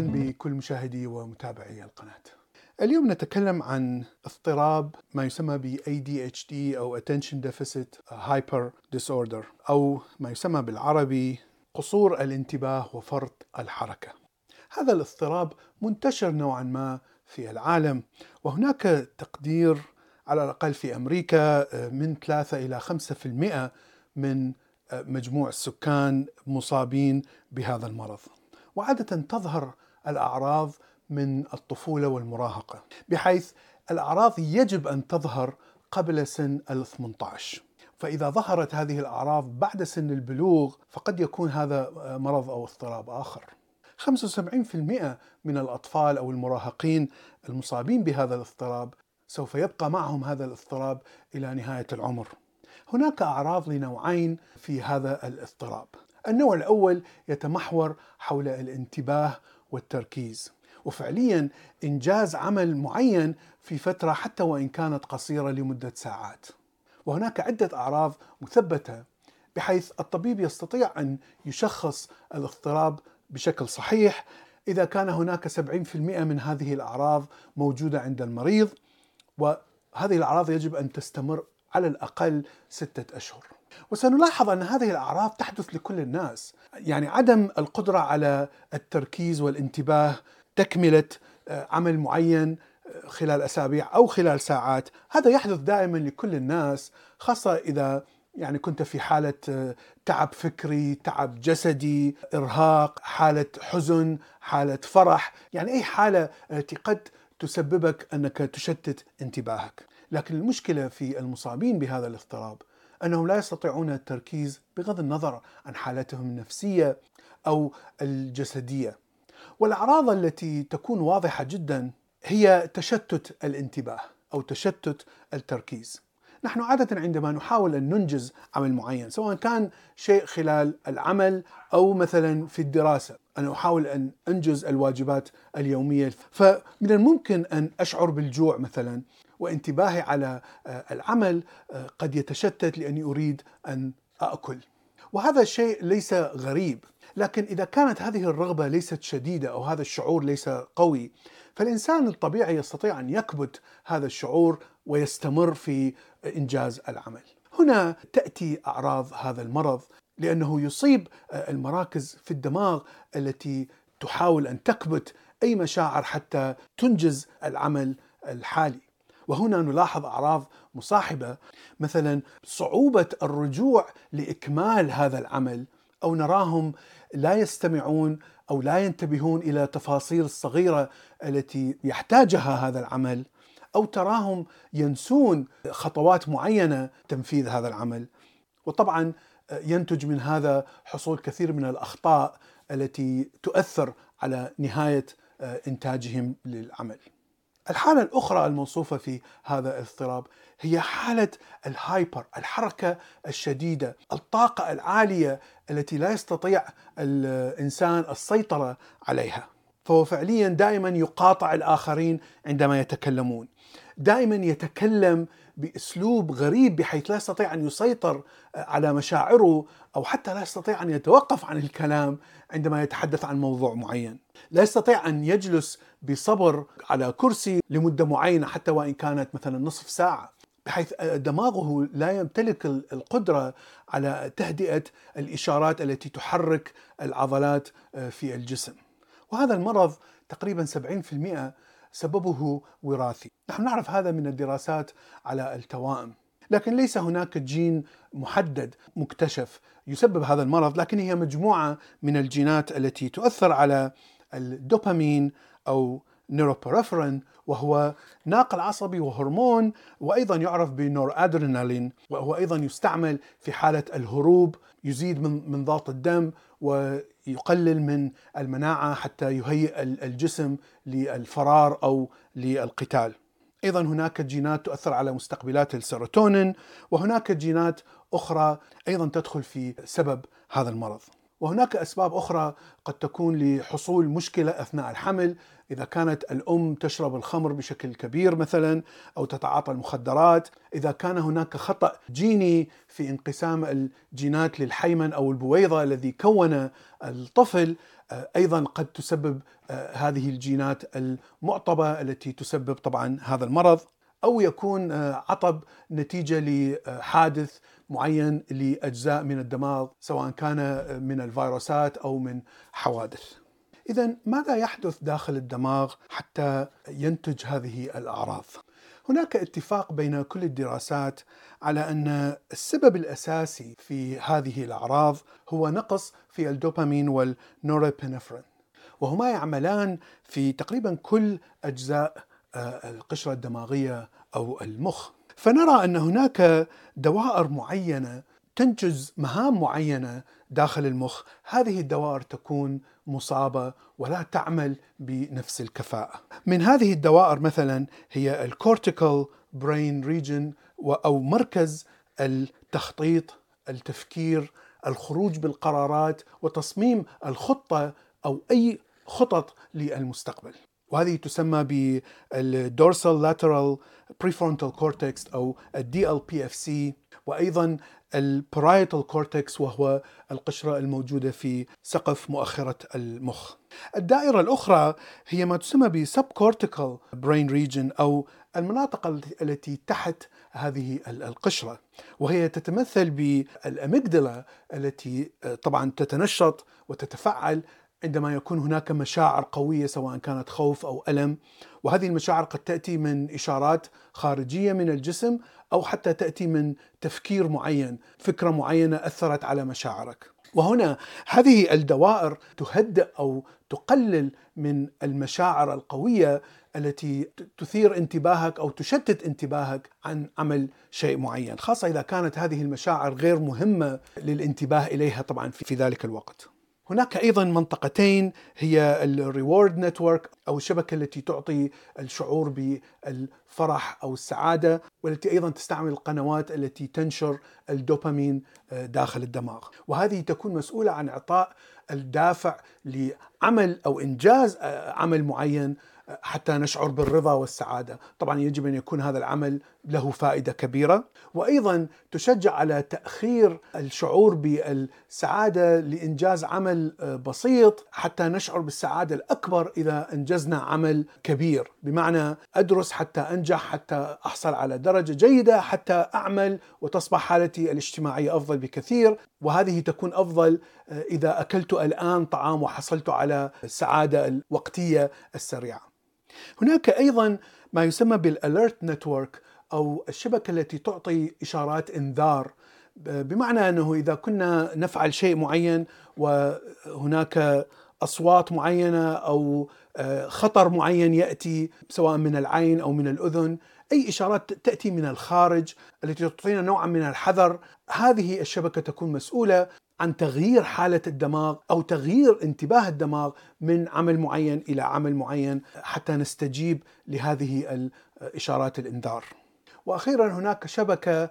بكل مشاهدي ومتابعي القناة. اليوم نتكلم عن اضطراب ما يسمى ب ADHD أو Attention Deficit Hyper Disorder أو ما يسمى بالعربي قصور الانتباه وفرط الحركة. هذا الاضطراب منتشر نوعا ما في العالم وهناك تقدير على الأقل في أمريكا من 3 إلى 5% من مجموع السكان مصابين بهذا المرض. وعادة تظهر الأعراض من الطفولة والمراهقة بحيث الأعراض يجب أن تظهر قبل سن ال 18 فإذا ظهرت هذه الأعراض بعد سن البلوغ فقد يكون هذا مرض أو اضطراب آخر. 75% من الأطفال أو المراهقين المصابين بهذا الاضطراب سوف يبقى معهم هذا الاضطراب إلى نهاية العمر. هناك أعراض لنوعين في هذا الاضطراب. النوع الأول يتمحور حول الانتباه والتركيز. وفعليا إنجاز عمل معين في فترة حتى وإن كانت قصيرة لمدة ساعات. وهناك عدة أعراض مثبتة بحيث الطبيب يستطيع أن يشخص الاضطراب بشكل صحيح. إذا كان هناك 70% من هذه الأعراض موجودة عند المريض وهذه الأعراض يجب أن تستمر على الأقل ستة أشهر. وسنلاحظ أن هذه الأعراض تحدث لكل الناس يعني عدم القدرة على التركيز والانتباه تكملة عمل معين خلال أسابيع أو خلال ساعات هذا يحدث دائما لكل الناس خاصة إذا يعني كنت في حالة تعب فكري، تعب جسدي، إرهاق، حالة حزن، حالة فرح، يعني أي حالة قد تسببك أنك تشتت انتباهك. لكن المشكلة في المصابين بهذا الاضطراب أنهم لا يستطيعون التركيز بغض النظر عن حالتهم النفسية أو الجسدية. والأعراض التي تكون واضحة جدا هي تشتت الانتباه أو تشتت التركيز. نحن عادة عندما نحاول أن ننجز عمل معين سواء كان شيء خلال العمل أو مثلا في الدراسة، أنا أحاول أن أنجز الواجبات اليومية فمن الممكن أن أشعر بالجوع مثلا وانتباهي على العمل قد يتشتت لأني أريد أن اكل. وهذا الشيء ليس غريب، لكن إذا كانت هذه الرغبة ليست شديدة أو هذا الشعور ليس قوي، فالإنسان الطبيعي يستطيع أن يكبت هذا الشعور ويستمر في إنجاز العمل. هنا تأتي أعراض هذا المرض لأنه يصيب المراكز في الدماغ التي تحاول أن تكبت أي مشاعر حتى تنجز العمل الحالي. وهنا نلاحظ أعراض مصاحبة مثلا صعوبة الرجوع لإكمال هذا العمل أو نراهم لا يستمعون أو لا ينتبهون إلى تفاصيل الصغيرة التي يحتاجها هذا العمل أو تراهم ينسون خطوات معينة تنفيذ هذا العمل وطبعا ينتج من هذا حصول كثير من الأخطاء التي تؤثر على نهاية إنتاجهم للعمل. الحالة الأخرى الموصوفة في هذا الاضطراب هي حالة الهايبر الحركة الشديدة الطاقة العالية التي لا يستطيع الإنسان السيطرة عليها. فهو فعليا دائما يقاطع الآخرين عندما يتكلمون. دائما يتكلم بأسلوب غريب بحيث لا يستطيع أن يسيطر على مشاعره أو حتى لا يستطيع أن يتوقف عن الكلام عندما يتحدث عن موضوع معين. لا يستطيع أن يجلس بصبر على كرسي لمدة معينة حتى وإن كانت مثلا نصف ساعة. بحيث دماغه لا يمتلك القدرة على تهدئة الإشارات التي تحرك العضلات في الجسم. وهذا المرض تقريبا 70% سببه وراثي. نحن نعرف هذا من الدراسات على التوائم. لكن ليس هناك جين محدد مكتشف يسبب هذا المرض لكن هي مجموعة من الجينات التي تؤثر على الدوبامين أو norepinephrine وهو ناقل عصبي وهرمون وأيضا يعرف بنور ادرينالين وهو أيضا يستعمل في حالة الهروب يزيد من من ضغط الدم ويقلل من المناعة حتى يهيئ الجسم للفرار أو للقتال. أيضا هناك جينات تؤثر على مستقبلات السيروتونين وهناك جينات أخرى أيضا تدخل في سبب هذا المرض. وهناك أسباب أخرى قد تكون لحصول مشكلة أثناء الحمل. إذا كانت الأم تشرب الخمر بشكل كبير مثلا أو تتعاطى المخدرات، إذا كان هناك خطأ جيني في انقسام الجينات للحيمن أو البويضة الذي كون الطفل أيضا قد تسبب هذه الجينات المعطبة التي تسبب طبعا هذا المرض. أو يكون عطب نتيجة لحادث معين لأجزاء من الدماغ سواء كان من الفيروسات أو من حوادث. اذا ماذا يحدث داخل الدماغ حتى ينتج هذه الأعراض؟ هناك اتفاق بين كل الدراسات على أن السبب الأساسي في هذه الأعراض هو نقص في الدوبامين والنورابينفرين وهما يعملان في تقريبا كل أجزاء القشرة الدماغية أو المخ فنرى أن هناك دوائر معينة تنجز مهام معينة داخل المخ، هذه الدوائر تكون مصابة ولا تعمل بنفس الكفاءة. من هذه الدوائر مثلا هي ال cortical brain region أو مركز التخطيط، التفكير، الخروج بالقرارات وتصميم الخطة أو أي خطط للمستقبل. وهذه تسمى بال dorsal lateral prefrontal cortex أو ال DLPFC وأيضا ال parietal cortex وهو القشرة الموجودة في سقف مؤخرة المخ. الدائرة الأخرى هي ما تسمى ب subcortical brain region أو المناطق التي تحت هذه القشرة وهي تتمثل بال amygdala التي طبعا تتنشط وتتفعل عندما يكون هناك مشاعر قوية سواء كانت خوف أو ألم وهذه المشاعر قد تأتي من إشارات خارجية من الجسم أو حتى تأتي من تفكير معين، فكرة معينة أثرت على مشاعرك. وهنا هذه الدوائر تهدئ أو تقلل من المشاعر القوية التي تثير انتباهك أو تشتت انتباهك عن عمل شيء معين، خاصة إذا كانت هذه المشاعر غير مهمة للانتباه إليها طبعا في ذلك الوقت. هناك أيضا منطقتين هي الريورد نتورك أو الشبكة التي تعطي الشعور بالفرح أو السعادة والتي أيضا تستعمل القنوات التي تنشر الدوبامين داخل الدماغ. وهذه تكون مسؤولة عن إعطاء الدافع لعمل أو إنجاز عمل معين حتى نشعر بالرضا والسعادة، طبعا يجب أن يكون هذا العمل له فائدة كبيرة، وأيضا تشجع على تأخير الشعور بالسعادة لإنجاز عمل بسيط حتى نشعر بالسعادة الأكبر إذا أنجزنا عمل كبير، بمعنى أدرس حتى أنجح حتى أحصل على درجة جيدة حتى أعمل وتصبح حالتي الاجتماعية أفضل بكثير، وهذه تكون أفضل إذا أكلت الآن طعام وحصلت على السعادة الوقتية السريعة. هناك أيضا ما يسمى بالاليرت نتورك أو الشبكة التي تعطي إشارات إنذار بمعنى أنه إذا كنا نفعل شيء معين وهناك أصوات معينة أو خطر معين يأتي سواء من العين أو من الأذن أي إشارات تأتي من الخارج التي تعطينا نوعا من الحذر هذه الشبكة تكون مسؤولة عن تغيير حالة الدماغ أو تغيير انتباه الدماغ من عمل معين إلى عمل معين حتى نستجيب لهذه الاشارات الإنذار. وأخيرا هناك شبكة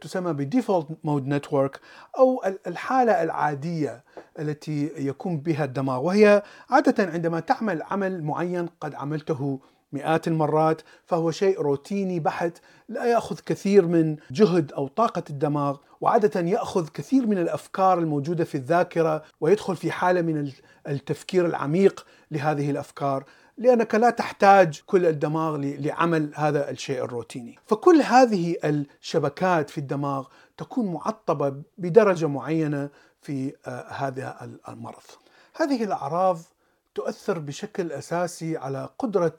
تسمى بال default mode network أو الحالة العادية التي يكون بها الدماغ. وهي عادة عندما تعمل عمل معين قد عملته مئات المرات فهو شيء روتيني بحت لا يأخذ كثير من جهد أو طاقة الدماغ وعادة يأخذ كثير من الأفكار الموجودة في الذاكرة ويدخل في حالة من التفكير العميق لهذه الأفكار. لأنك لا تحتاج كل الدماغ لعمل هذا الشيء الروتيني. فكل هذه الشبكات في الدماغ تكون معطبة بدرجة معينة في هذا المرض. هذه الأعراض تؤثر بشكل أساسي على قدرة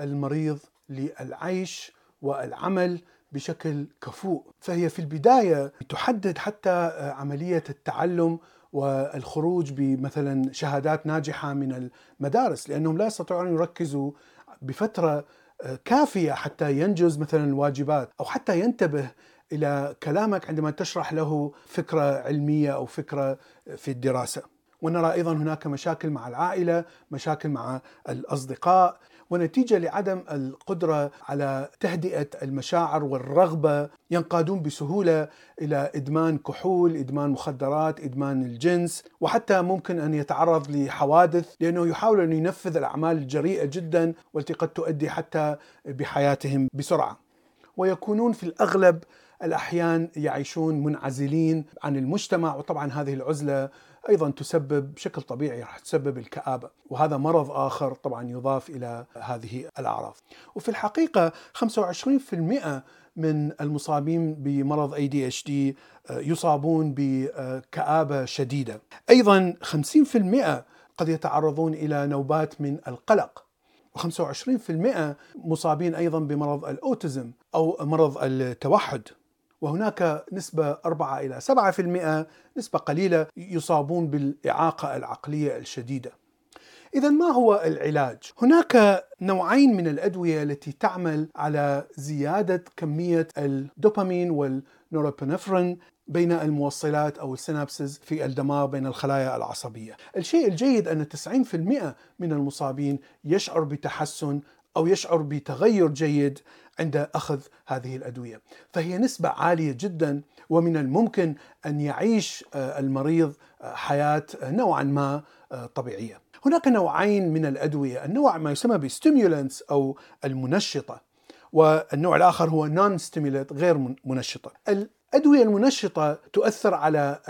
المريض للعيش والعمل بشكل كفؤ فهي في البداية تحدد حتى عملية التعلم والخروج بمثلا شهادات ناجحة من المدارس لأنهم لا يستطيعون أن يركزوا بفترة كافية حتى ينجز مثلا الواجبات أو حتى ينتبه إلى كلامك عندما تشرح له فكرة علمية أو فكرة في الدراسة. ونرى أيضا هناك مشاكل مع العائلة، مشاكل مع الأصدقاء، ونتيجة لعدم القدرة على تهدئة المشاعر والرغبة ينقادون بسهولة إلى إدمان كحول إدمان مخدرات إدمان الجنس وحتى ممكن أن يتعرض لحوادث لأنه يحاول أن ينفذ الأعمال الجريئة جدا والتي قد تؤدي حتى بحياتهم بسرعة. ويكونون في الأغلب الأحيان يعيشون منعزلين عن المجتمع وطبعا هذه العزلة أيضا تسبب بشكل طبيعي راح تسبب الكآبة وهذا مرض آخر طبعا يضاف إلى هذه الأعراض. وفي الحقيقة 25% من المصابين بمرض ADHD يصابون بكآبة شديدة. أيضا 50% قد يتعرضون إلى نوبات من القلق. و25% مصابين أيضا بمرض الأوتيزم أو مرض التوحد. وهناك نسبة 4 إلى 7% نسبة قليلة يصابون بالإعاقة العقلية الشديدة إذا ما هو العلاج؟ هناك نوعين من الأدوية التي تعمل على زيادة كمية الدوبامين والنورابنفرين بين الموصلات أو السينابسز في الدماغ بين الخلايا العصبية الشيء الجيد أن 90% من المصابين يشعر بتحسن أو يشعر بتغير جيد عند أخذ هذه الأدوية. فهي نسبة عالية جدا ومن الممكن أن يعيش آه، المريض آه، حياة نوعا ما آه، طبيعية. هناك نوعين من الأدوية النوع ما يسمى بستيمولانس أو المنشطة والنوع الآخر هو نون ستيمولانت غير منشطة. الأدوية المنشطة تؤثر على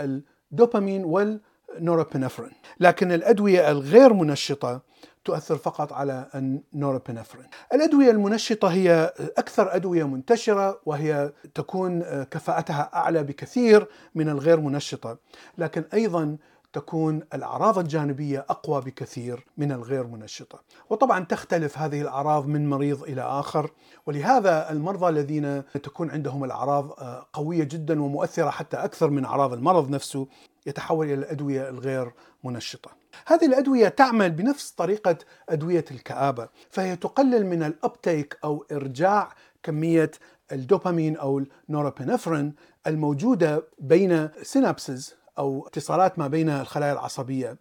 الدوبامين والنورابينفرين لكن الأدوية الغير منشطة تؤثر فقط على النورابينفرين الأدوية المنشطة هي أكثر أدوية منتشرة وهي تكون كفاءتها أعلى بكثير من الغير منشطة. لكن أيضا تكون الأعراض الجانبية أقوى بكثير من الغير منشطة. وطبعا تختلف هذه الأعراض من مريض إلى آخر ولهذا المرضى الذين تكون عندهم الأعراض قوية جدا ومؤثرة حتى أكثر من أعراض المرض نفسه يتحول إلى الأدوية الغير منشطة. هذه الأدوية تعمل بنفس طريقة أدوية الكآبة فهي تقلل من ال uptake أو إرجاع كمية الدوبامين أو ال norepinephrine الموجودة بين synapses أو اتصالات ما بين الخلايا العصبية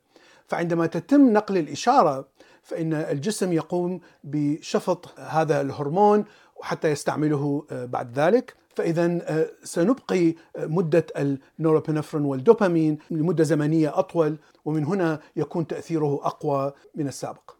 فعندما تتم نقل الإشارة فإن الجسم يقوم بشفط هذا الهرمون وحتى يستعمله بعد ذلك فإذا آه، سنبقي آه، مدة النورابينفرين والدوبامين لمدة زمنية أطول ومن هنا يكون تأثيره أقوى من السابق.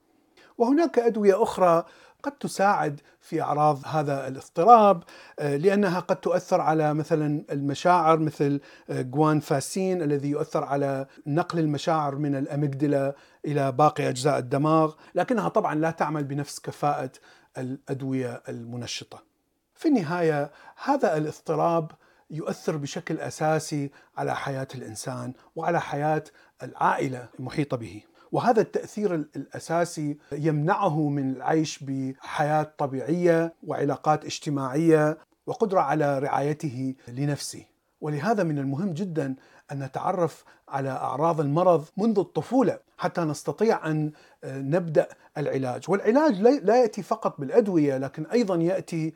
وهناك أدوية أخرى قد تساعد في أعراض هذا الاضطراب آه، لأنها قد تؤثر على مثلا المشاعر مثل جوان فاسين الذي يؤثر على نقل المشاعر من الأميجدلا إلى باقي أجزاء الدماغ، لكنها طبعا لا تعمل بنفس كفاءة الأدوية المنشطة. في النهاية هذا الاضطراب يؤثر بشكل أساسي على حياة الإنسان وعلى حياة العائلة المحيطة به. وهذا التأثير الأساسي يمنعه من العيش بحياة طبيعية وعلاقات اجتماعية وقدرة على رعايته لنفسه. ولهذا من المهم جدا أن نتعرف على أعراض المرض منذ الطفولة حتى نستطيع أن نبدأ العلاج، والعلاج لا يأتي فقط بالأدوية لكن أيضا يأتي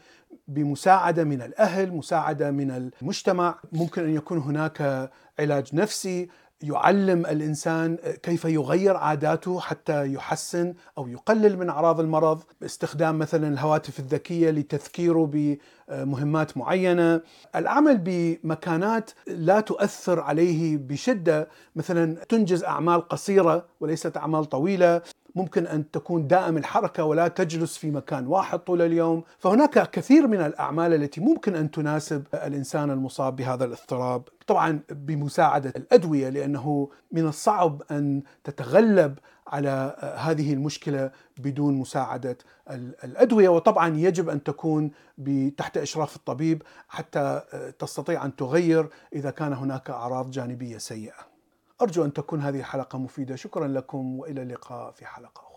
بمساعدة من الأهل، مساعدة من المجتمع، ممكن أن يكون هناك علاج نفسي يعلم الإنسان كيف يغير عاداته حتى يحسن أو يقلل من أعراض المرض باستخدام مثلا الهواتف الذكية لتذكيره بمهمات معينة، العمل بمكانات لا تؤثر عليه بشدة مثلا تنجز أعمال قصيرة وليست أعمال طويلة، ممكن أن تكون دائم الحركة ولا تجلس في مكان واحد طول اليوم، فهناك كثير من الأعمال التي ممكن أن تناسب الإنسان المصاب بهذا الاضطراب، طبعا بمساعدة الأدوية لأنه من الصعب أن تتغلب على هذه المشكلة بدون مساعدة الأدوية. وطبعا يجب أن تكون تحت إشراف الطبيب حتى تستطيع أن تغير إذا كان هناك أعراض جانبية سيئة. أرجو أن تكون هذه الحلقة مفيدة. شكرا لكم وإلى اللقاء في حلقة